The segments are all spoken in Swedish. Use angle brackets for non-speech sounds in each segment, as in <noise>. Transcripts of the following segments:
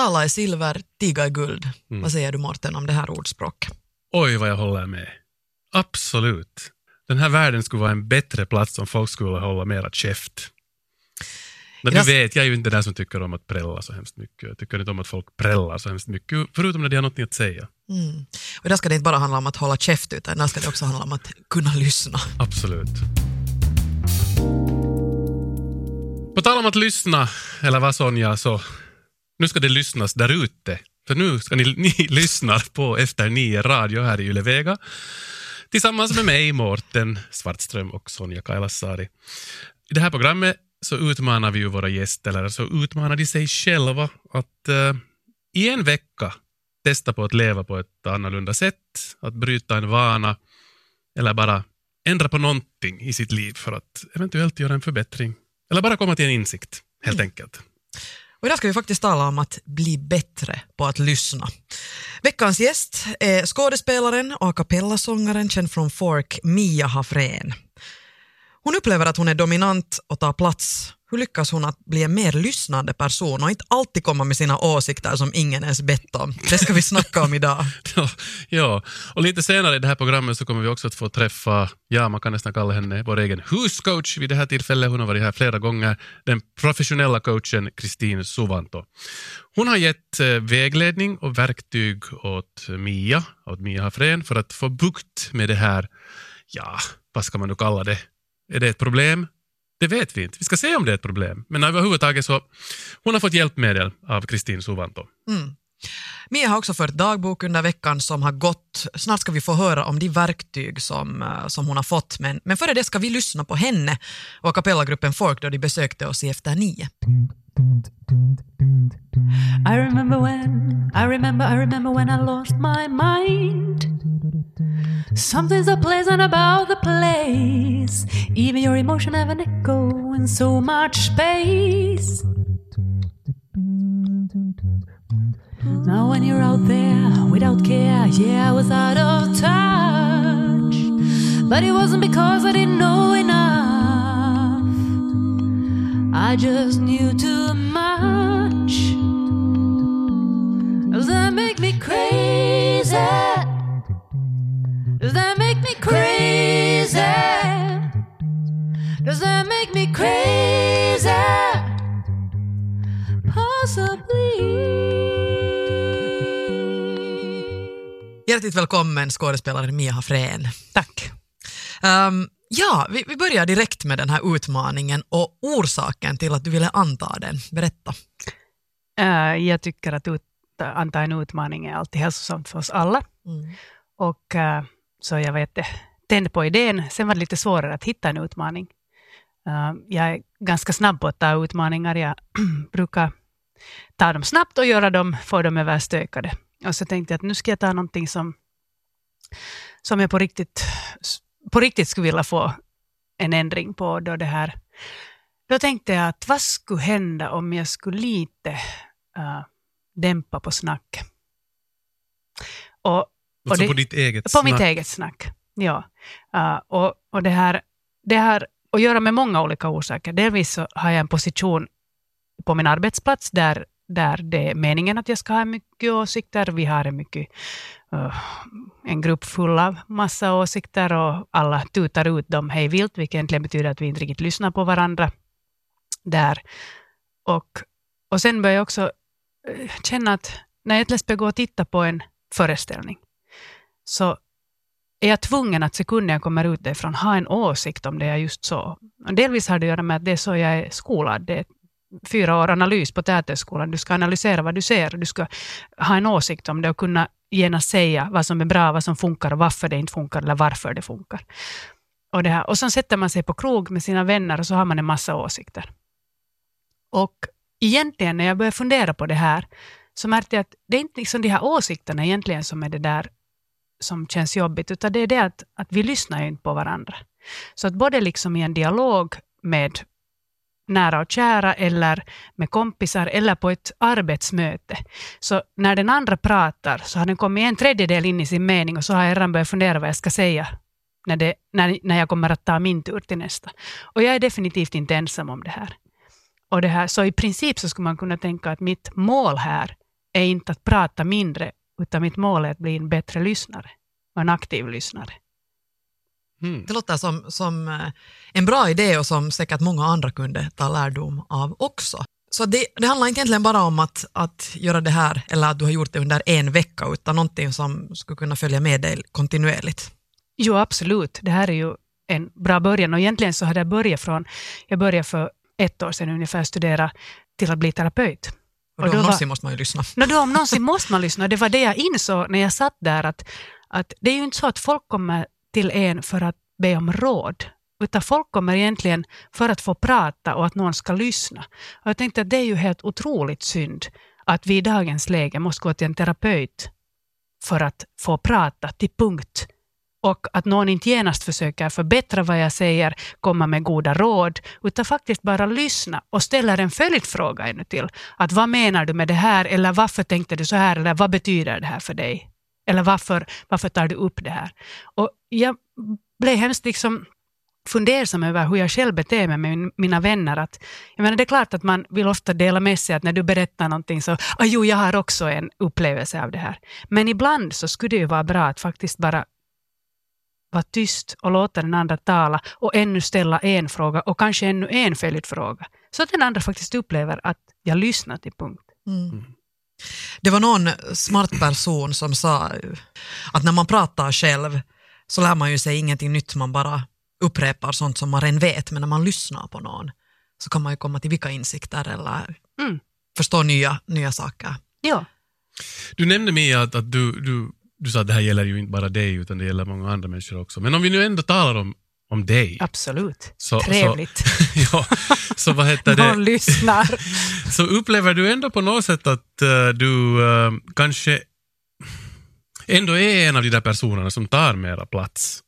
tala i silver, tiga i guld. Mm. Vad säger du Morten om det här ordspråket? Oj, vad jag håller med. Absolut. Den här världen skulle vara en bättre plats om folk skulle hålla mera käft. Men du vet, jag är ju inte den som tycker om att prälla så hemskt mycket. Jag tycker inte om att folk prällar så hemskt mycket, förutom när de har något att säga. Mm. Och där ska det inte bara handla om att hålla käft, utan där ska det också handla om att kunna lyssna. Absolut. På tal om att lyssna, eller vad Sonja, så nu ska det lyssnas där ute. För nu ska ni, <laughs> ni lyssna på Efter nio radio här i Ylevega tillsammans med mig, Mårten Svartström och Sonja Kailasari. I det här programmet så utmanar vi ju våra gäster, eller så utmanar de sig själva att uh, i en vecka testa på att leva på ett annorlunda sätt, att bryta en vana eller bara ändra på någonting i sitt liv för att eventuellt göra en förbättring. Eller bara komma till en insikt, helt mm. enkelt. Och idag ska vi faktiskt tala om att bli bättre på att lyssna. Veckans gäst är skådespelaren och a cappella-sångaren känd från Fork, Mia Hafrén. Hon upplever att hon är dominant och tar plats. Hur lyckas hon att bli en mer lyssnande person och inte alltid komma med sina åsikter som ingen ens bett om? Det ska vi snacka om idag. <laughs> ja, och lite senare i det här programmet så kommer vi också att få träffa, ja man kan nästan kalla henne vår egen huscoach vid det här tillfället. Hon har varit här flera gånger. Den professionella coachen Kristin Suvanto. Hon har gett eh, vägledning och verktyg åt Mia, åt Mia Hafrén för att få bukt med det här, ja, vad ska man nu kalla det, är det ett problem? Det vet vi inte. Vi ska se om det är ett problem. Men överhuvudtaget så hon har fått hjälpmedel av Kristin Suvanto. Mm. Mia har också fört dagbok under veckan som har gått. Snart ska vi få höra om de verktyg som, eh, som hon har fått. Men, men före det ska vi lyssna på henne och kapellagruppen Folk då de besökte oss i Efter nio. I remember when, I remember, I remember when I lost my mind Something's so pleasant about the place. Even your emotion have an echo in so much space. Now when you're out there without care, yeah, I was out of touch. But it wasn't because I didn't know enough. I just knew too much. Does that make me crazy? Does that make me crazy? Does that make me crazy? Possibly. Hjärtligt välkommen skådespelaren Mia Hafrén. Tack. Um, ja, vi, vi börjar direkt med den här utmaningen och orsaken till att du ville anta den. Berätta. Uh, jag tycker att ut, anta en utmaning är alltid hälsosamt för oss alla. Mm. Och uh, så jag var jättetänd på idén. Sen var det lite svårare att hitta en utmaning. Uh, jag är ganska snabb på att ta utmaningar. Jag <clears throat> brukar ta dem snabbt och göra dem, få dem överstökade. Och så tänkte jag att nu ska jag ta någonting som, som jag på riktigt, på riktigt skulle vilja få en ändring på. Då, det här. då tänkte jag att vad skulle hända om jag skulle lite uh, dämpa på snack? Och Alltså på ditt eget på snack? På mitt eget snack, ja. Uh, och, och det här, det har att göra med många olika orsaker. Delvis så har jag en position på min arbetsplats där, där det är meningen att jag ska ha mycket åsikter. Vi har en, mycket, uh, en grupp full av massa åsikter och alla tutar ut dem hej vilt, vilket egentligen betyder att vi inte riktigt lyssnar på varandra där. Och, och sen börjar jag också uh, känna att när jag till gå och titta på en föreställning, så är jag tvungen att sekunden jag kommer ut därifrån ha en åsikt om det jag just så. Delvis har det att göra med att det är så jag är skolad. Det är fyra år analys på Teaterskolan. Du ska analysera vad du ser. Du ska ha en åsikt om det och kunna genast säga vad som är bra, vad som funkar och varför det inte funkar eller varför det funkar. Och, det här. och sen sätter man sig på krog med sina vänner och så har man en massa åsikter. Och egentligen när jag började fundera på det här så märkte jag att det är inte liksom de här åsikterna egentligen som är det där som känns jobbigt, utan det är det att, att vi lyssnar ju inte på varandra. Så att både liksom i en dialog med nära och kära eller med kompisar eller på ett arbetsmöte. Så när den andra pratar så har den kommit en tredjedel in i sin mening och så har jag redan börjat fundera vad jag ska säga när, det, när, när jag kommer att ta min tur till nästa. Och jag är definitivt inte ensam om det här. Och det här. Så i princip så skulle man kunna tänka att mitt mål här är inte att prata mindre, utan mitt mål är att bli en bättre lyssnare och en aktiv lyssnare. Mm. Det låter som, som eh, en bra idé och som säkert många andra kunde ta lärdom av också. Så det, det handlar inte egentligen bara om att, att göra det här eller att du har gjort det under en vecka utan någonting som skulle kunna följa med dig kontinuerligt. Jo, absolut. Det här är ju en bra början och egentligen så hade jag börjat från, jag började för ett år sedan ungefär studera till att bli terapeut. Och Och då, någonsin måste man ju lyssna. <laughs> No, då om någonsin måste man lyssna. Det var det jag insåg när jag satt där, att, att det är ju inte så att folk kommer till en för att be om råd, utan folk kommer egentligen för att få prata och att någon ska lyssna. Och jag tänkte att det är ju helt otroligt synd att vi i dagens läge måste gå till en terapeut för att få prata till punkt. Och att någon inte genast försöker förbättra vad jag säger, komma med goda råd, utan faktiskt bara lyssna och ställer en följdfråga ännu till. Att vad menar du med det här? Eller varför tänkte du så här? Eller vad betyder det här för dig? Eller varför, varför tar du upp det här? Och jag blev hemskt liksom fundersam över hur jag själv beter mig med mina vänner. Att, jag menar, det är klart att man vill ofta dela med sig att när du berättar någonting så, ah, jo, jag har också en upplevelse av det här. Men ibland så skulle det ju vara bra att faktiskt bara vara tyst och låta den andra tala och ännu ställa en fråga och kanske ännu en följdfråga. Så att den andra faktiskt upplever att jag lyssnar till punkt. Mm. Det var någon smart person som sa eh, att när man pratar själv så lär man ju sig ingenting nytt, man bara upprepar sånt som man redan vet, men när man lyssnar på någon så kan man ju komma till vilka insikter eller Mm. förstå nya, nya saker. Ja, Du nämnde Mia att, att du, du, du sa att det här gäller ju inte bara dig utan det gäller många andra människor också. Men om vi nu ändå talar om, om dig. absolut. Så- Trevligt. Så, <laughs> ja, så vad heter Någon det? lyssnar. <laughs> Så upplever du ändå på något sätt att eh, du eh, kanske ändå är en av de där personerna som tar mera plats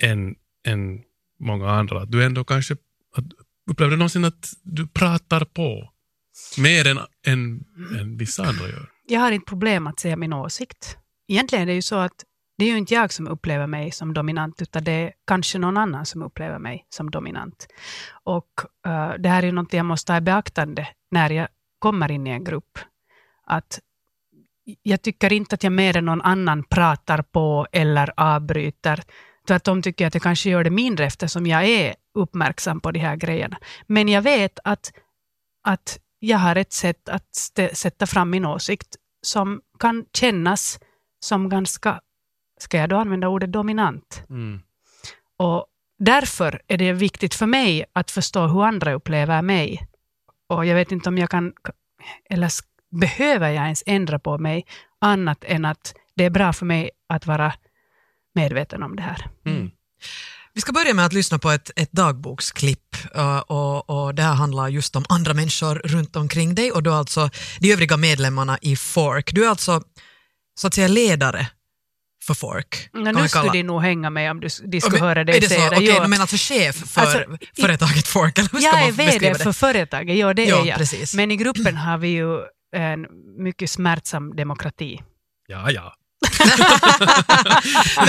än, än många andra? Du ändå kanske, att, upplever du någonsin att du pratar på mer än, än, än vissa andra gör? Jag har inte problem att säga min åsikt. Egentligen är det ju så att det är ju inte jag som upplever mig som dominant, utan det är kanske någon annan som upplever mig som dominant. Och uh, det här är ju något jag måste ha i beaktande när jag kommer in i en grupp. Att jag tycker inte att jag mer än någon annan pratar på eller avbryter. Tvärtom tycker jag att jag kanske gör det mindre eftersom jag är uppmärksam på de här grejerna. Men jag vet att, att jag har ett sätt att sätta fram min åsikt som kan kännas som ganska, ska jag då använda ordet dominant? Mm. Och därför är det viktigt för mig att förstå hur andra upplever mig. Och jag vet inte om jag kan, eller behöver jag ens ändra på mig annat än att det är bra för mig att vara medveten om det här. Mm. Vi ska börja med att lyssna på ett, ett dagboksklipp eh, och, och det här handlar just om andra människor runt omkring dig och då alltså de övriga medlemmarna i Fork. Du är alltså så att säga ledare för Fork. Men nu skulle de nog hänga med om du, de Ja, skulle men höra dig det säga det. Okej, Ja. du menar alltså chef för Alltså, företaget Fork? Eller Jag är VD det? för företaget, ja det Ja, är jag. precis. Men i gruppen har vi ju en mycket smärtsam demokrati. Ja, ja. <laughs> Men,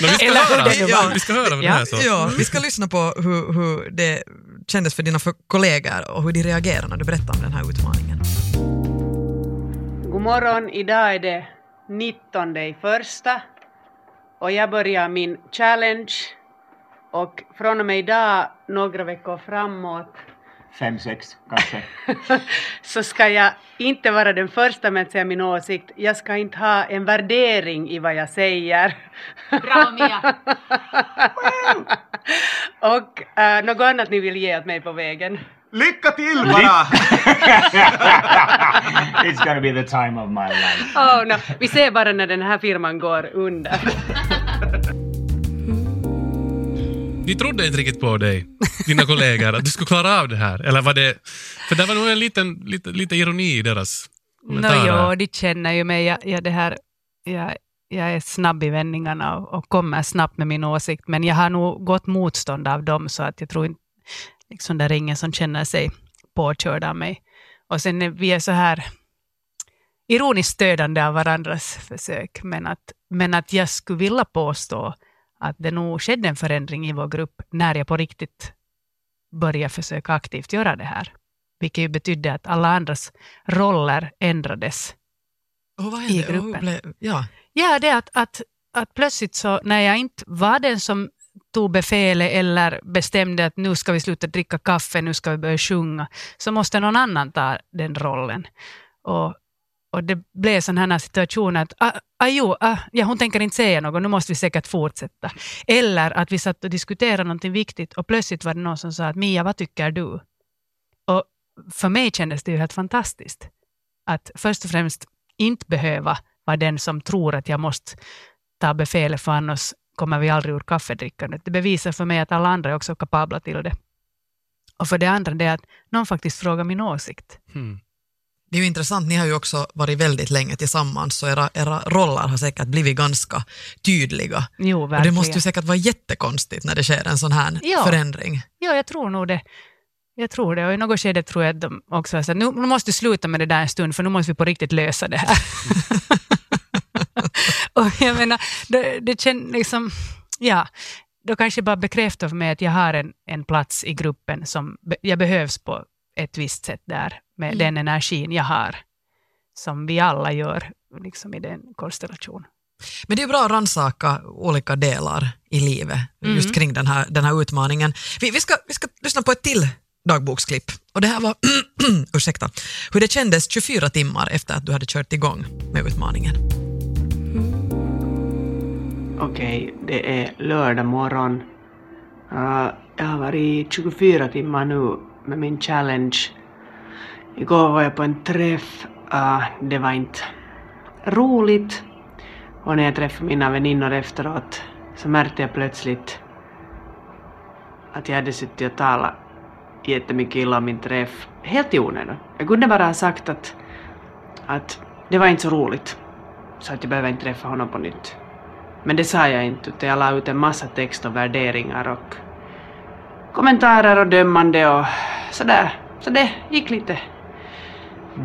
Men vi, ska Eller hur höra, det var. vi ska höra vad det Ja. här så. ja, vi ska lyssna på hur, hur det kändes för dina för kollegor och hur de reagerade när du berättade om den här utmaningen. God morgon, idag är det 19 i första och jag börjar min challenge och från och med idag några veckor framåt Fem, sex kanske. <laughs> så ska jag inte vara den första med att säga min åsikt. Jag ska inte ha en värdering i vad jag säger. Bra Mia! <laughs> och äh, något annat ni vill ge åt mig på vägen? Lycka till bara! <laughs> It's gonna be the time of my life. Oh, no. Vi ser bara när den här firman går under. <laughs> Vi trodde inte riktigt på dig, dina kollegor, att du skulle klara av det här. Eller var det... För det var nog en liten, lite, lite ironi i deras No, kommentarer. jo, de känner ju mig. Jag, jag, det här, jag, jag är snabb i vändningarna och, och kommer snabbt med min åsikt, men jag har nog gått motstånd av dem, så att jag tror inte, liksom, det är ingen som känner sig påkörd av mig. Och sen är vi är så här ironiskt stödande av varandras försök, men att, men att jag skulle vilja påstå att det nog skedde en förändring i vår grupp när jag på riktigt började försöka aktivt göra det här. vilket ju betydde att alla andras roller ändrades. I gruppen. blev, ja. Ja, det att, att, att plötsligt så när jag inte var den som tog befälet eller bestämde att nu ska vi sluta dricka kaffe, nu ska vi börja sjunga, så måste någon annan ta den rollen. Och, och det blev sådana här situationer att ah, ah, jo, ah, ja, hon tänker inte säga något, nu måste vi säkert fortsätta. Eller att vi satt och diskuterade någonting viktigt och plötsligt var det någon som sa att Mia, vad tycker du? Och för mig kändes det ju helt fantastiskt. Att först och främst inte behöva vara den som tror att jag måste ta befälet för annars kommer vi aldrig ur kaffedrickandet. Det bevisar för mig att alla andra är också kapabla till det. Och för det andra det är att någon faktiskt frågar min åsikt. Hmm. Det är ju intressant, ni har ju också varit väldigt länge tillsammans så era, era roller har säkert blivit ganska tydliga. Jo, Och det verkligen. måste ju säkert vara jättekonstigt när det sker en sån här Ja. förändring. Ja, jag tror nog det. Jag tror det. Och i något skede tror jag att de också har sagt nu, måste vi sluta med det där en stund för nu måste vi på riktigt lösa det här. <laughs> <laughs> och jag menar, det, det känns liksom, ja, då kanske bara bekräftar för mig att jag har en, en plats i gruppen som jag behövs på ett visst sätt där med Mm. den energin jag har som vi alla gör liksom i den konstellationen. Men det är bra att rannsaka olika delar i livet just Mm. kring den här, den här utmaningen. Vi, vi, ska, vi ska lyssna på ett till dagboksklipp. Och det här var, <clears throat> ursäkta, hur det kändes 24 timmar efter att du hade kört igång med utmaningen. Okej, det är lördag morgon. Uh, jag har varit 24 timmar nu med min challenge. Igår var jag på en träff. Uh, det var inte roligt. Och när jag träffade mina väninnor efteråt så märkte jag plötsligt att jag hade suttit och talat jättemycket illa om min träff. Helt i onödan. Jag kunde bara ha sagt att, att det var inte så roligt. Så att jag behöver inte träffa honom på nytt. Men det sa jag inte, utan jag la ut en massa text och värderingar och kommentarer och dömande och sådär. Så det gick lite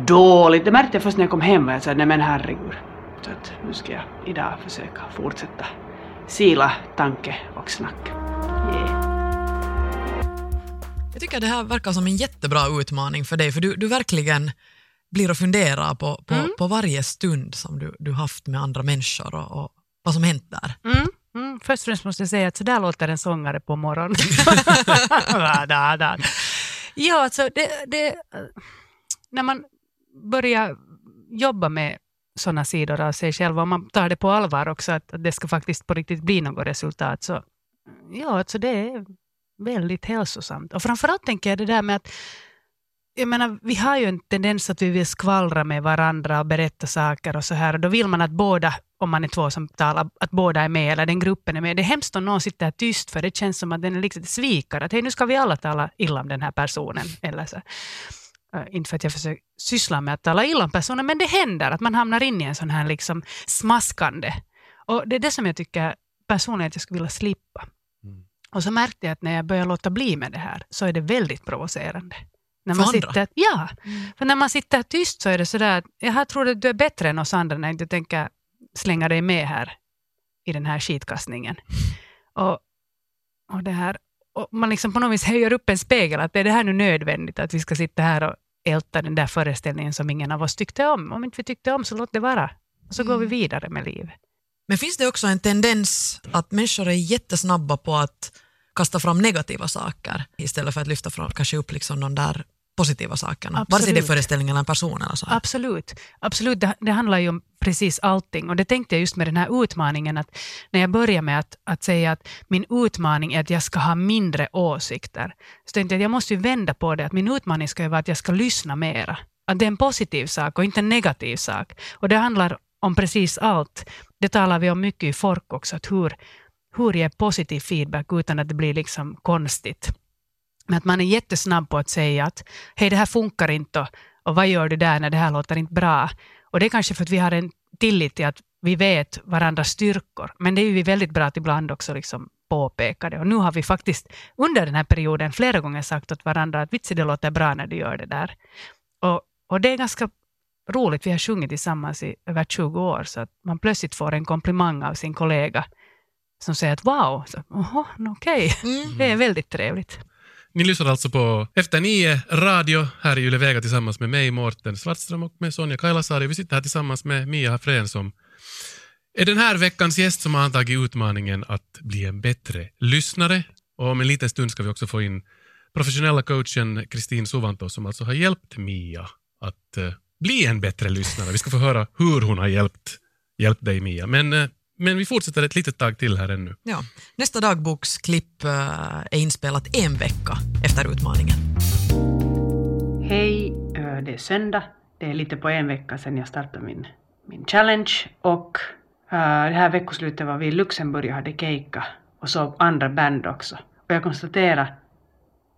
dåligt. Det märkte jag först när jag kom hem och jag sa nej men herregud. Så att nu ska jag idag försöka fortsätta sila tanke och snack. Yeah. Jag tycker det här verkar som en jättebra utmaning för dig, för du, du verkligen blir och funderar på, på, Mm. på varje stund som du, du haft med andra människor och, och vad som hänt där. Mm. Mm. Först och främst måste jag säga att så där låter en sångare på morgonen. <laughs> Ja, alltså det, det, när man börjar jobba med sådana sidor av sig själv och man tar det på allvar också att, att det ska faktiskt på riktigt bli något resultat så ja, alltså det är väldigt hälsosamt. Och framförallt tänker jag det där med att jag menar, vi har ju en tendens att vi vill skvallra med varandra och berätta saker och så här. Och då vill man att båda, om man är två som talar, att båda är med eller den gruppen är med. Det är hemskt om någon sitter tyst för det känns som att den är liksom svikare. Att hej, nu ska vi alla tala illa om den här personen. Eller så. Uh, inte för att jag försöker syssla med att tala illa om personen, men det händer att man hamnar in i en sån här liksom smaskande. Och det är det som jag tycker personligen att jag skulle vilja slippa. Mm. Och så märkte jag att när jag börjar låta bli med det här så är det väldigt provocerande. När man andra? sitter, ja, för när man sitter tyst så är det sådär att jag tror att du är bättre än oss andra när du tänker slänga dig med här i den här skitkastningen. Och, och det här, och man liksom på något vis höjer upp en spegel att är det här nu nödvändigt att vi ska sitta här och älta den där föreställningen som ingen av oss tyckte om. Om inte vi tyckte om så låt det vara. Och så går vi Mm. vidare med livet. Men finns det också en tendens att människor är jättesnabba på att kasta fram negativa saker istället för att lyfta fram, kanske upp liksom de där positiva sakerna? Vare sig det är Absolut. föreställningen eller en person eller så. Absolut. Absolut. Det, det handlar ju om precis allting. Och det tänkte jag just med den här utmaningen, att när jag började med att, att säga att min utmaning är att jag ska ha mindre åsikter, så tänkte jag att jag måste ju vända på det, att min utmaning ska ju vara att jag ska lyssna mera. Att det är en positiv sak och inte en negativ sak. Och det handlar om precis allt. Det talar vi om mycket i Fork också, att hur, hur ge positiv feedback utan att det blir liksom konstigt. Men att man är jättesnabb på att säga att hej, det här funkar inte och, och vad gör du där när det här låter inte bra? Och det är kanske för att vi har en tillit till att vi vet varandras styrkor, men det är ju vi väldigt bra att ibland också liksom påpeka det. Och nu har vi faktiskt under den här perioden flera gånger sagt åt varandra att vitsi, det låter bra när du gör det där. Och, och det är ganska roligt, vi har sjungit tillsammans i över 20 år, så att man plötsligt får en komplimang av sin kollega som säger att wow, så, okej, Mm. det är väldigt trevligt. Ni lyssnar alltså på Efter nio radio här i Yle Vega tillsammans med mig, Mårten Svartström och med Sonja Kailasari. Vi sitter här tillsammans med Mia Hafrén som är den här veckans gäst som har antagit utmaningen att bli en bättre lyssnare. Och om en liten stund ska vi också få in professionella coachen Kristin Suvanto som alltså har hjälpt Mia att eh, bli en bättre lyssnare. Vi ska få höra hur hon har hjälpt, hjälpt dig Mia. Men, eh, men vi fortsätter ett litet tag till här ännu. Ja. Nästa dagboksklipp eh, är inspelat en vecka efter utmaningen. Hej, eh, det är söndag. Det är lite på en vecka sedan jag startade min, min challenge och eh, det här veckoslutet var vi i Luxemburg och hade keikka och såg andra band också. Och jag konstaterade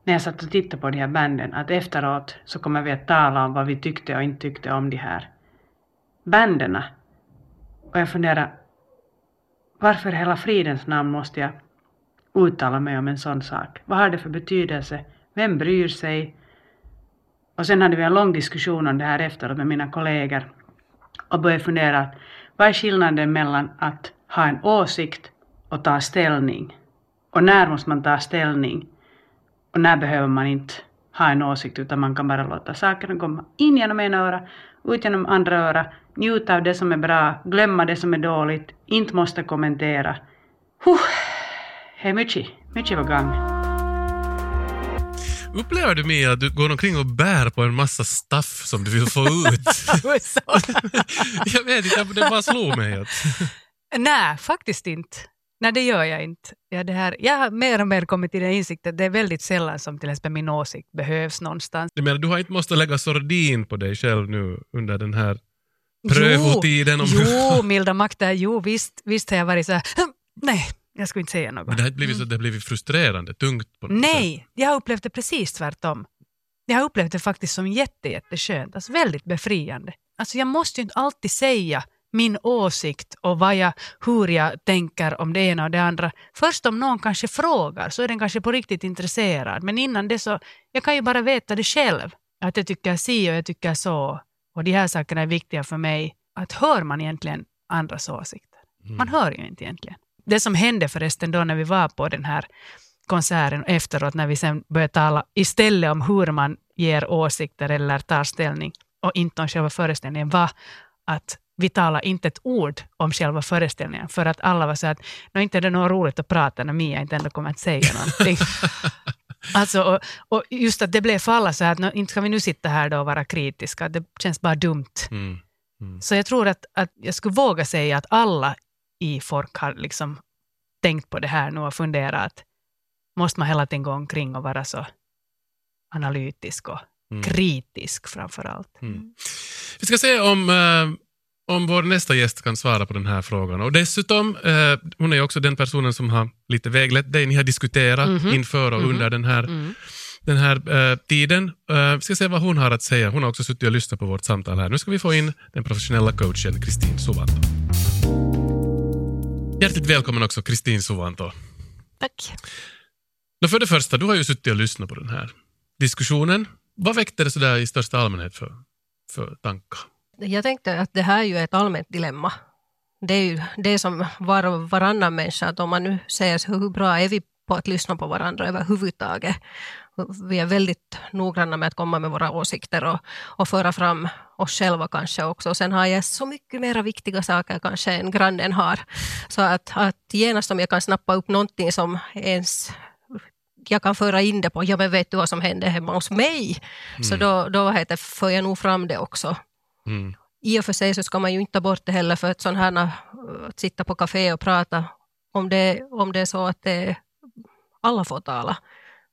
när jag satt och tittade på de här banden att efteråt så kommer vi att tala om vad vi tyckte och inte tyckte om de här banden. Och jag funderar, varför i hela fridens namn måste jag uttala mig om en sån sak? Vad har det för betydelse? Vem bryr sig? Och sen hade vi en lång diskussion om det här efteråt med mina kollegor och började fundera att vad är skillnaden mellan att ha en åsikt och ta ställning? Och när måste man ta ställning? Och när behöver man inte ha en åsikt utan man kan bara låta sakerna komma in genom ena öra, ut genom andra öra, njuta av det som är bra, glömma det som är dåligt, inte måste kommentera. Huh, är mycket, mycket på gång. Upplever du Mia att du går omkring och bär på en massa stuff som du vill få ut? <laughs> <laughs> jag vet inte, det bara slog mig. Att... <laughs> Nej, faktiskt inte. Nej, det gör jag inte. Ja, det här, jag har mer och mer kommit till den insikten att det är väldigt sällan som till exempel min åsikt behövs någonstans. Jag menar, du har inte måste lägga sordin på dig själv nu under den här prövotiden. Om jo, milda makter, jo visst, visst har jag varit så här, "Hm, nej, jag skulle inte säga något. Men det har blivit, det har blivit frustrerande, tungt på något sätt. Nej, jag har upplevt det precis tvärtom. Jag har upplevt det faktiskt som jätte, jätteskönt, alltså väldigt befriande. Alltså jag måste ju inte alltid säga min åsikt och vad jag, hur jag tänker om det ena och det andra. Först om någon kanske frågar så är den kanske på riktigt intresserad. Men innan det så, jag kan ju bara veta det själv. Att jag tycker si och jag tycker så. Och de här sakerna är viktiga för mig. Att hör man egentligen andras åsikter? Man hör ju inte egentligen. Det som hände förresten då när vi var på den här konserten efteråt när vi sen började tala istället om hur man ger åsikter eller tar ställning och inte om själva föreställningen var att vi talar inte ett ord om själva föreställningen för att alla var så att "Nå, inte är det något roligt att prata när Mia inte ändå kommer att säga någonting. <laughs> alltså, och, och just att det blev för alla så här att "Nå, inte ska vi nu sitta här då och vara kritiska, det känns bara dumt. Mm. Så jag tror att, att jag skulle våga säga att alla i folk har liksom tänkt på det här nu och funderat att måste man hela tiden gå omkring och vara så analytisk och Mm. kritisk framför allt. Mm. Vi ska se om, eh, om vår nästa gäst kan svara på den här frågan. Och dessutom, eh, hon är också den personen som har lite väglett dig. Ni har diskuterat Mhm. inför och Mhm. under den här, Mm. den här eh, tiden. Eh, vi ska se vad hon har att säga. Hon har också suttit och lyssnat på vårt samtal här. Nu ska vi få in den professionella coachen Kristin Suvanto. Hjärtligt välkommen också Kristin Suvanto. Tack. Nå, för det första, du har ju suttit och lyssnat på den här diskussionen. Vad väckte det sådär i största allmänhet för, för tankar? Jag tänkte att det här är ju ett allmänt dilemma. Det är ju det som var och varannan människa, att om man nu säger så hur bra är vi på att lyssna på varandra överhuvudtaget. Vi är väldigt noggranna med att komma med våra åsikter och, och föra fram oss själva kanske också. Sen har jag så mycket mera viktiga saker kanske än grannen har. Så att, att genast om jag kan snappa upp någonting som ens jag kan föra in det på, ja men vet du vad som hände hemma hos mig? Så då, då heter, för jag nog fram det också. Mm. I och för sig så ska man ju inte ta bort det heller för att sån här, att sitta på café och prata om det, om det är så att det, alla får tala.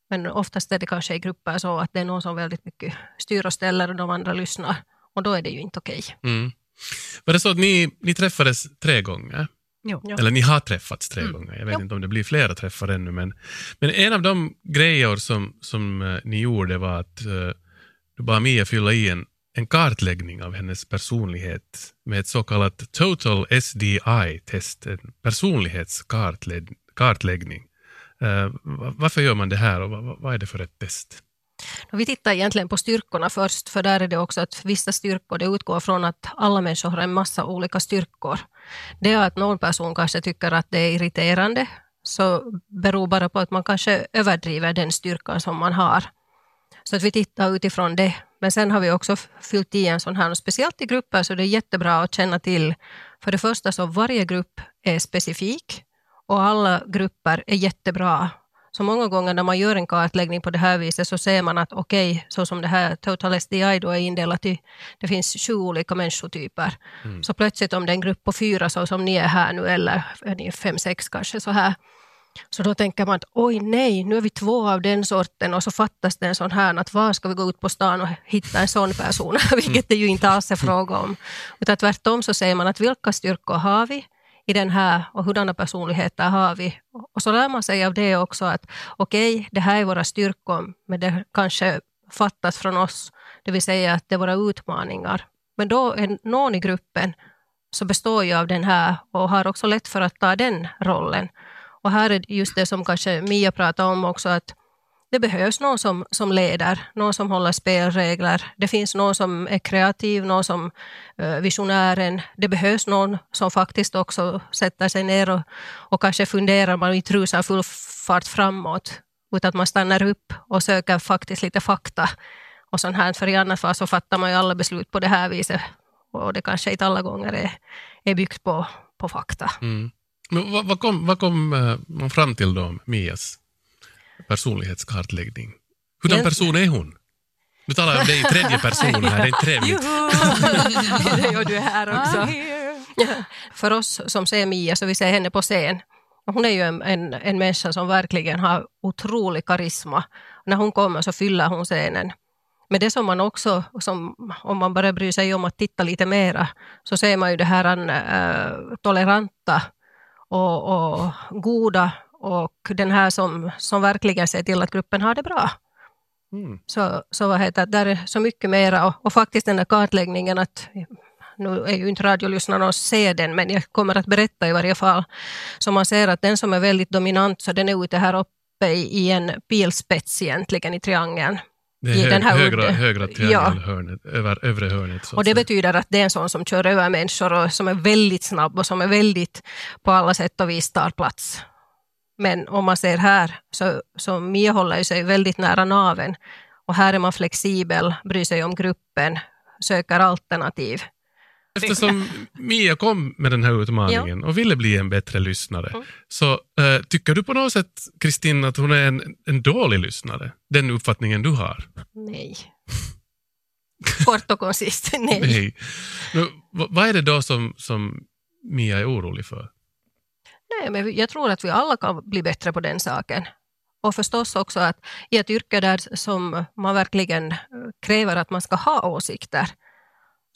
Men oftast är det kanske i grupper så att det är någon som väldigt mycket styr och ställer och de andra lyssnar. Och då är det ju inte okej. Mm. Var det så att ni, ni träffades tre gånger? Jo. Eller ni har träffats tre Mm. gånger. Jag vet Ja. inte om det blir flera träffar ännu. Men, men en av de grejer som, som eh, ni gjorde var att eh, du bad Mia fylla i en, en kartläggning av hennes personlighet med ett så kallat Total SDI-test, en personlighetskartläggning. Eh, varför gör man det här och vad, är det för ett test? Vi tittar egentligen på styrkorna först, för där är det också att vissa styrkor, det utgår från att alla människor har en massa olika styrkor. Det är att någon person kanske tycker att det är irriterande, så beror bara på att man kanske överdriver den styrkan som man har. Så att vi tittar utifrån det. Men sen har vi också fyllt i en sån här, och speciellt i grupper så det är jättebra att känna till. För det första så varje grupp är specifik och alla grupper är jättebra. Så många gånger när man gör en kartläggning på det här viset så ser man att okej, okay, så som det här Total SDI då är indelat i, det finns sju olika människotyper. Mm. Så plötsligt om det är en grupp på fyra så som ni är här nu eller är ni fem, sex kanske så här, så då tänker man att oj nej, nu är vi två av den sorten och så fattas det en sån här att var ska vi gå ut på stan och hitta en sån person, <laughs> vilket det ju inte alls är fråga om. Utan tvärtom så säger man att vilka styrkor har vi i den här och hurdana personligheter har vi? Och så lär man sig av det också att okej, okay, det här är våra styrkor, men det kanske fattas från oss, det vill säga att det är våra utmaningar. Men då är någon i gruppen så består ju av den här och har också lätt för att ta den rollen. Och här är just det som kanske Mia pratade om också, att det behövs någon som, som leder, någon som håller spelregler. Det finns någon som är kreativ, någon som uh, visionären. Det behövs någon som faktiskt också sätter sig ner och, och kanske funderar, man inte rusar full fart framåt, utan att man stannar upp och söker faktiskt lite fakta och sånt här. För i annat fall så fattar man ju alla beslut på det här viset och det kanske inte alla gånger är, är byggt på, på fakta. Mm. Men vad, vad, kom, vad kom eh, man fram till då, Mias personlighetskartläggning? Hurdan person är hon? Nu talar jag om dig i tredje person här, det är trevligt. <laughs> gör du här också. För oss som ser Mia, så vi ser henne på scen. Hon är ju en, en, en människa som verkligen har otrolig karisma. När hon kommer så fyller hon scenen. Men det som man också, som, om man bara bryr sig om att titta lite mera, så ser man ju det här äh, toleranta och, och goda och den här som, som verkligen ser till att gruppen har det bra. Mm. Så, så vad heter det, är så mycket mera och, och, faktiskt den där kartläggningen att nu är ju inte radiolyssnarna och ser den, men jag kommer att berätta i varje fall. Så man ser att den som är väldigt dominant, så den är ute här uppe i, i en pilspets egentligen i triangeln. Det är den här högra, högra triangelhörnet, ja. över övre hörnet. och det betyder att det är en sån som kör över människor och som är väldigt snabb och som är väldigt på alla sätt och vis tar plats. Men om man ser här så, så Mia håller sig väldigt nära naven och här är man flexibel, bryr sig om gruppen, söker alternativ. Eftersom Mia kom med den här utmaningen och ville bli en bättre lyssnare, mm. så äh, tycker du på något sätt, Kristin, att hon är en, en dålig lyssnare? Den uppfattningen du har? Nej. Kort och koncist, nej. <laughs> nej. Men, vad är det då som, som Mia är orolig för? Nej, men jag tror att vi alla kan bli bättre på den saken. Och förstås också att i ett yrke där som man verkligen kräver att man ska ha åsikter,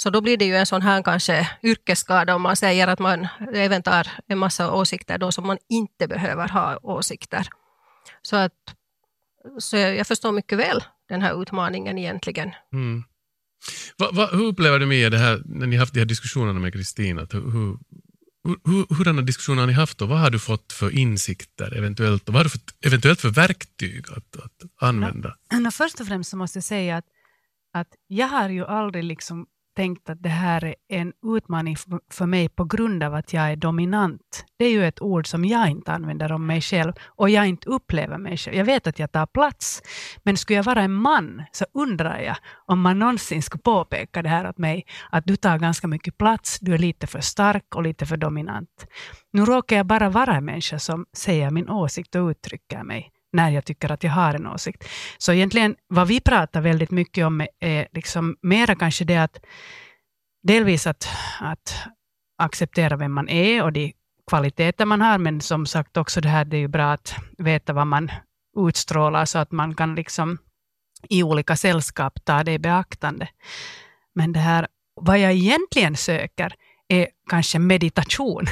så då blir det ju en sån här kanske yrkesskada om man säger att man även tar en massa åsikter då som man inte behöver ha åsikter. Så, att, så jag förstår mycket väl den här utmaningen egentligen. Mm. Va, va, hur upplever du med det här, när ni haft de här diskussionerna med Kristina? Hur, hur, hurdana diskussioner har ni haft och vad har du fått för insikter eventuellt och vad har du fått eventuellt för verktyg att, att använda? Ja, först och främst så måste jag säga att, att jag har ju aldrig liksom tänkt att det här är en utmaning för mig på grund av att jag är dominant. Det är ju ett ord som jag inte använder om mig själv och jag inte upplever mig själv. Jag vet att jag tar plats, men skulle jag vara en man så undrar jag om man någonsin skulle påpeka det här åt mig, att du tar ganska mycket plats, du är lite för stark och lite för dominant. Nu råkar jag bara vara en människa som säger min åsikt och uttrycker mig när jag tycker att jag har en åsikt. Så egentligen vad vi pratar väldigt mycket om är liksom mera kanske det att delvis att, att acceptera vem man är och de kvaliteter man har, men som sagt också det här, det är ju bra att veta vad man utstrålar så att man kan liksom i olika sällskap ta det i beaktande. Men det här, vad jag egentligen söker är kanske meditation.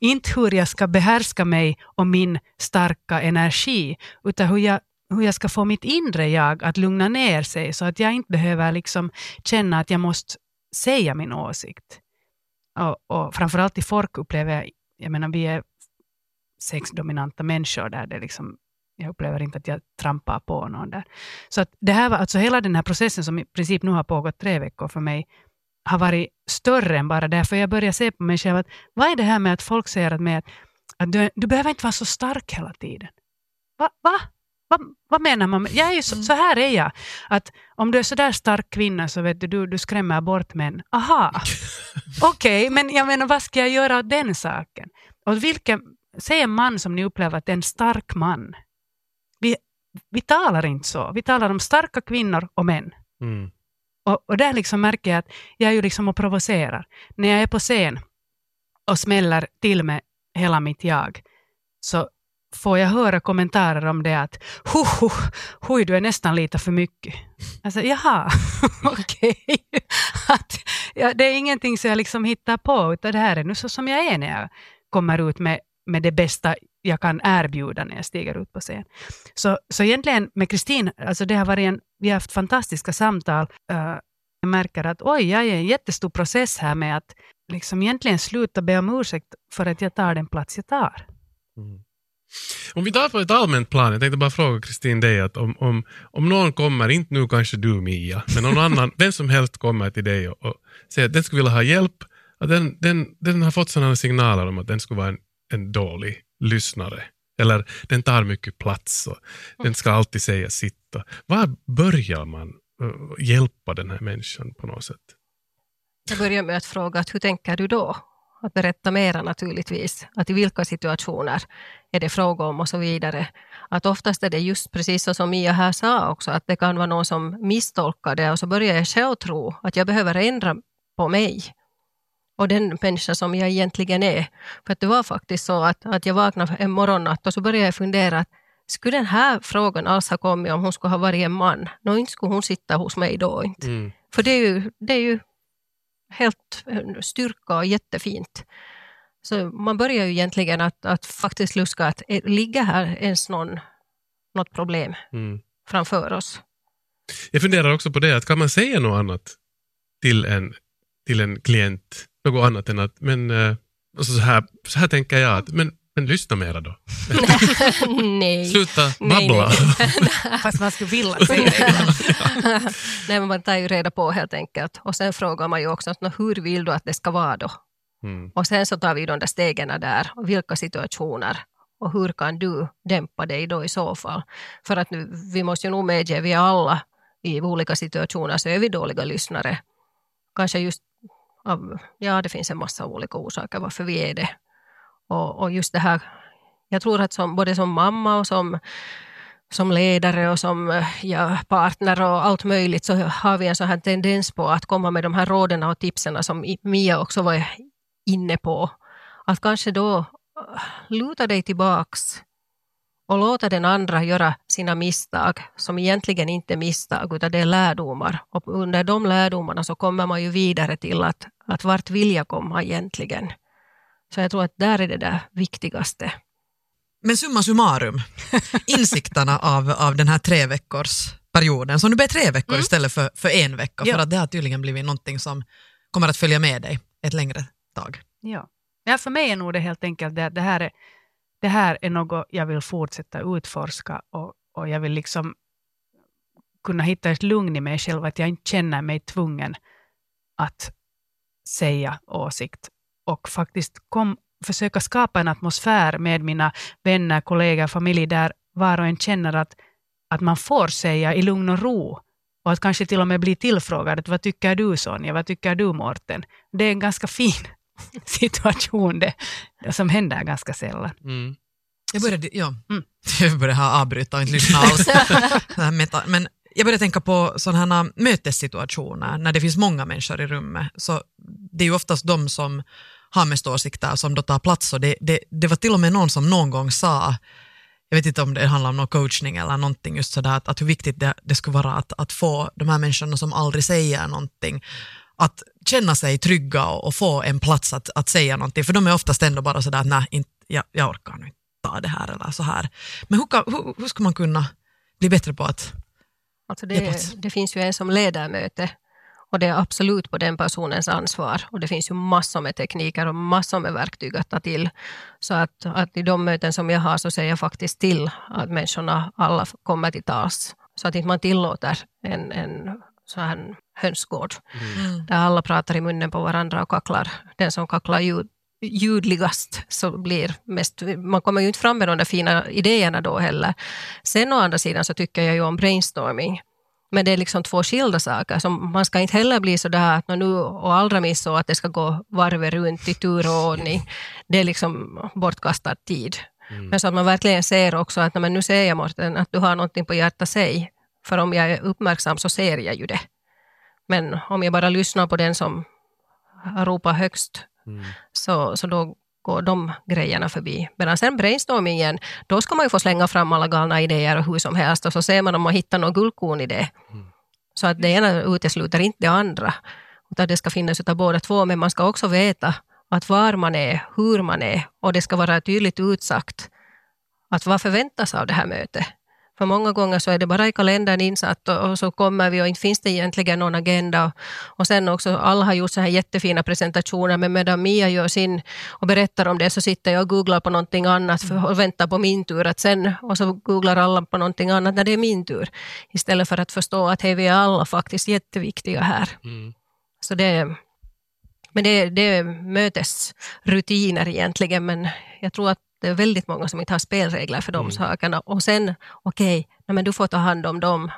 Inte hur jag ska behärska mig och min starka energi, utan hur jag, hur jag ska få mitt inre jag att lugna ner sig så att jag inte behöver liksom känna att jag måste säga min åsikt. Och, och framförallt i folk upplever jag, jag menar vi är sexdominanta människor där det liksom jag upplever inte att jag trampar på någon där. Så att det här var alltså hela den här processen som i princip nu har pågått tre veckor för mig, har varit större än bara det. För jag börjar se på mig själv att vad är det här med att folk säger att, mig att att du, du behöver inte vara så stark hela tiden. Va? Va? Va? Vad menar man? Jag är ju så, så här är jag. Att om du är så där stark kvinna så vet du, du, du skrämmer bort män. Aha, <laughs> okej, men jag menar vad ska jag göra åt den saken? Och vilken, säg en man som ni upplever att det är en stark man. Vi, vi talar inte så. Vi talar om starka kvinnor och män. Mm. Och, och där liksom märker jag att jag är ju liksom och provocerar. När jag är på scen och smäller till med hela mitt jag, så får jag höra kommentarer om det att hu, hu, hui, du är nästan lite för mycket. Alltså, jaha, <laughs> okej. Att, ja, det är ingenting som jag liksom hittar på, utan det här är nu så som jag är när jag kommer ut med, med det bästa jag kan erbjuda när jag stiger ut på scen. Så, så egentligen med Kristin, alltså det har varit en, vi har haft fantastiska samtal. Uh, jag märker att oj, jag är i en jättestor process här med att liksom egentligen sluta be om ursäkt för att jag tar den plats jag tar. Om vi tar på ett allmänt plan, jag tänkte bara fråga Kristin dig att om, om, om någon kommer, inte nu kanske du Mia, men någon <laughs> annan, vem som helst kommer till dig och, och säger att den skulle vilja ha hjälp, att den, den, den har fått sådana signaler om att den skulle vara en, en dålig lyssnare. Eller den tar mycket plats och den ska alltid säga sitt. Och Var börjar man uh, hjälpa den här människan på något sätt? Jag börjar med att fråga att hur tänker du då? Att berätta mera naturligtvis. Att i vilka situationer är det fråga om och så vidare. Att oftast är det just precis så som Mia här sa också, att det kan vara någon som misstolkar det och så börjar jag själv tro att jag behöver ändra på mig och den människa som jag egentligen är. För att det var faktiskt så att, att jag vaknade en morgonnatt och så började jag fundera att skulle den här frågan alls ha kommit om hon skulle ha varit en man? Nå, inte skulle hon sitta hos mig då inte. Mm. För det är ju, det är ju helt styrka och jättefint. Så man börjar ju egentligen att, att faktiskt luska att ligger här ens någon, något problem Mm. framför oss? Jag funderar också på det, att kan man säga något annat till en, till en klient, något annat än att, men eh, alltså så, här, så här tänker jag, att, men, men lyssna mera då. <laughs> nej. Sluta babbla. nej. <laughs> Fast man skulle vilja <laughs> säga det. Nej, men man tar ju reda på helt enkelt. Och sen frågar man ju också att, "Nå, hur vill du att det ska vara då? Mm. Och sen så tar vi de där stegen där. Och vilka situationer? Och hur kan du dämpa dig då i så fall? För att nu, vi måste ju nog medge, vi alla i olika situationer så är vi dåliga lyssnare. Kanske just ja det finns en massa olika orsaker varför vi är det. Och, och just det här, jag tror att som, både som mamma och som som ledare och som ja, partner och allt möjligt så har vi en sån här tendens på att komma med de här råden och tipsen som Mia också var inne på. Att kanske då äh, luta dig tillbaks och låta den andra göra sina misstag som egentligen inte är misstag utan det är lärdomar. Och under de lärdomarna så kommer man ju vidare till att, att vart vill jag komma egentligen. Så jag tror att där är det där viktigaste. Men summa summarum, insikterna av, av den här tre veckors perioden, som nu blir tre veckor istället för, för en vecka, Ja. för att det har tydligen blivit någonting som kommer att följa med dig ett längre tag. Ja. ja, för mig är nog det helt enkelt det att det här är, det här är något jag vill fortsätta utforska och, och jag vill liksom kunna hitta ett lugn i mig själv, att jag inte känner mig tvungen att säga åsikt och faktiskt kom, försöka skapa en atmosfär med mina vänner, kollegor, familj där var och en känner att, att man får säga i lugn och ro och att kanske till och med bli tillfrågad att vad tycker du Sonja, vad tycker du Mårten? Det är en ganska fin <laughs> situation det, som händer ganska sällan. Mm. Jag började, ja, Mm. <laughs> jag började här avbryta och inte lyssna alls. <laughs> Men jag började tänka på sådana här mötessituationer när det finns många människor i rummet. Så det är ju oftast de som har mest åsikter som då tar plats. Och det, det, det var till och med någon som någon gång sa, jag vet inte om det handlar om någon coachning eller någonting, just sådär att, att hur viktigt det, det skulle vara att, att få de här människorna som aldrig säger någonting att känna sig trygga och, få en plats att, att säga någonting. För de är oftast ändå bara sådär, nej, inte, jag, jag orkar nu inte ta det här eller så här. Men hur, kan, hur, hur ska man kunna bli bättre på att... Alltså det, det finns ju en som leder möte och det är absolut på den personens ansvar. Och det finns ju massor med tekniker och massor med verktyg att ta till. Så att, att i de möten som jag har så säger jag faktiskt till att människorna alla kommer till tals. Så att inte man tillåter en, en så här hönsgård där alla pratar i munnen på varandra och kacklar. Den som kacklar ut, ljudligast så blir mest, man kommer ju inte fram med de där fina idéerna då heller. Sen å andra sidan så tycker jag ju om brainstorming. Men det är liksom två skilda saker. Så man ska inte heller bli så där att nu, och allra minst så att det ska gå varvet runt i tur och ordning. Det är liksom bortkastad tid. Mm. Men så att man verkligen ser också att men nu ser jag Morten att du har någonting på hjärtat, säg. För om jag är uppmärksam så ser jag ju det. Men om jag bara lyssnar på den som ropar högst Mm. så, så då går de grejerna förbi. Medan sen brainstormingen, då ska man ju få slänga fram alla galna idéer och hur som helst och så ser man om man hittar någon guldkorn i det. Mm. Så att det ena utesluter inte det andra. Utan det ska finnas utav båda två, men man ska också veta att var man är, hur man är och det ska vara tydligt utsagt att vad förväntas av det här mötet. För många gånger så är det bara i kalendern insatt och, och så kommer vi och inte finns det egentligen någon agenda. Och sen också, alla har gjort så här jättefina presentationer, men medan Mia gör sin och berättar om det så sitter jag och googlar på någonting annat för, och väntar på min tur. Att sen, och så googlar alla på någonting annat när det är min tur. Istället för att förstå att hej, vi är alla faktiskt jätteviktiga här. Mm. Så det, men det, det är mötesrutiner egentligen, men jag tror att det är väldigt många som inte har spelregler för de Mm. sakerna. Och sen, okej, okay, du får ta hand om dem.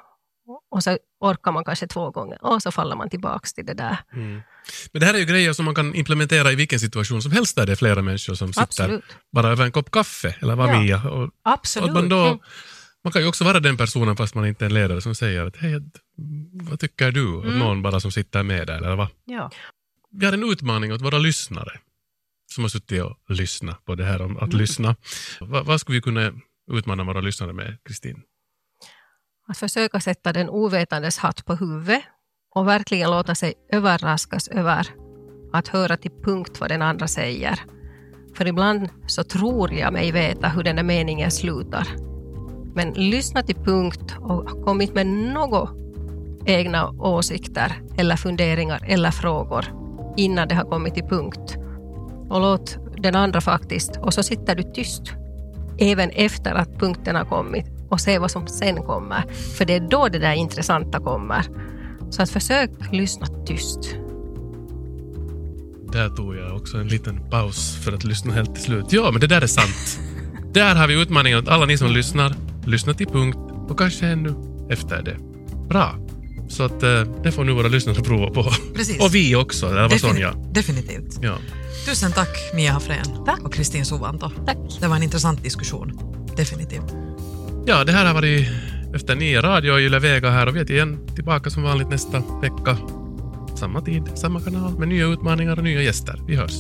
Och så orkar man kanske två gånger och så faller man tillbaks till det där. Mm. Men det här är ju grejer som man kan implementera i vilken situation som helst där det är flera människor som sitter Absolut. bara över en kopp kaffe, eller vad Ja. Mia. Och, Absolut. och man, då, Mm. man kan ju också vara den personen fast man inte är en ledare som säger att hej, vad tycker du? Och Mm. någon bara som sitter med där, eller vad? Ja. Vi har en utmaning åt våra lyssnare som har suttit och lyssnat på det här om att Mm. lyssna. Va, vad skulle vi kunna utmana våra lyssnare med, Kristin? Att försöka sätta den ovetandes hatt på huvudet och verkligen låta sig överraskas över att höra till punkt vad den andra säger. För ibland så tror jag mig veta hur den där meningen slutar. Men lyssna till punkt och kom inte med några egna åsikter eller funderingar eller frågor innan det har kommit till punkt. Och låt den andra faktiskt, och så sitter du tyst även efter att punkten har kommit och se vad som sen kommer. För det är då det där intressanta kommer. Så att försök lyssna tyst. Där tog jag också en liten paus för att lyssna helt till slut. Ja, men det där är sant. där har vi utmaningen åt alla ni som lyssnar. Lyssna till punkt och kanske ännu efter det. Bra. Så att eh, det får nu våra lyssnare prova på. Precis. Och vi också, eller vad Defini- Sonja? Definitivt. Ja. Tusen tack Mia Hafrén Tack. och Kristin Suvanto. Tack. Det var en intressant diskussion. Definitivt. ja, det här har varit Efter nio radio i Yle Vega här och vi är igen tillbaka som vanligt nästa vecka. Samma tid, samma kanal med nya utmaningar och nya gäster. Vi hörs.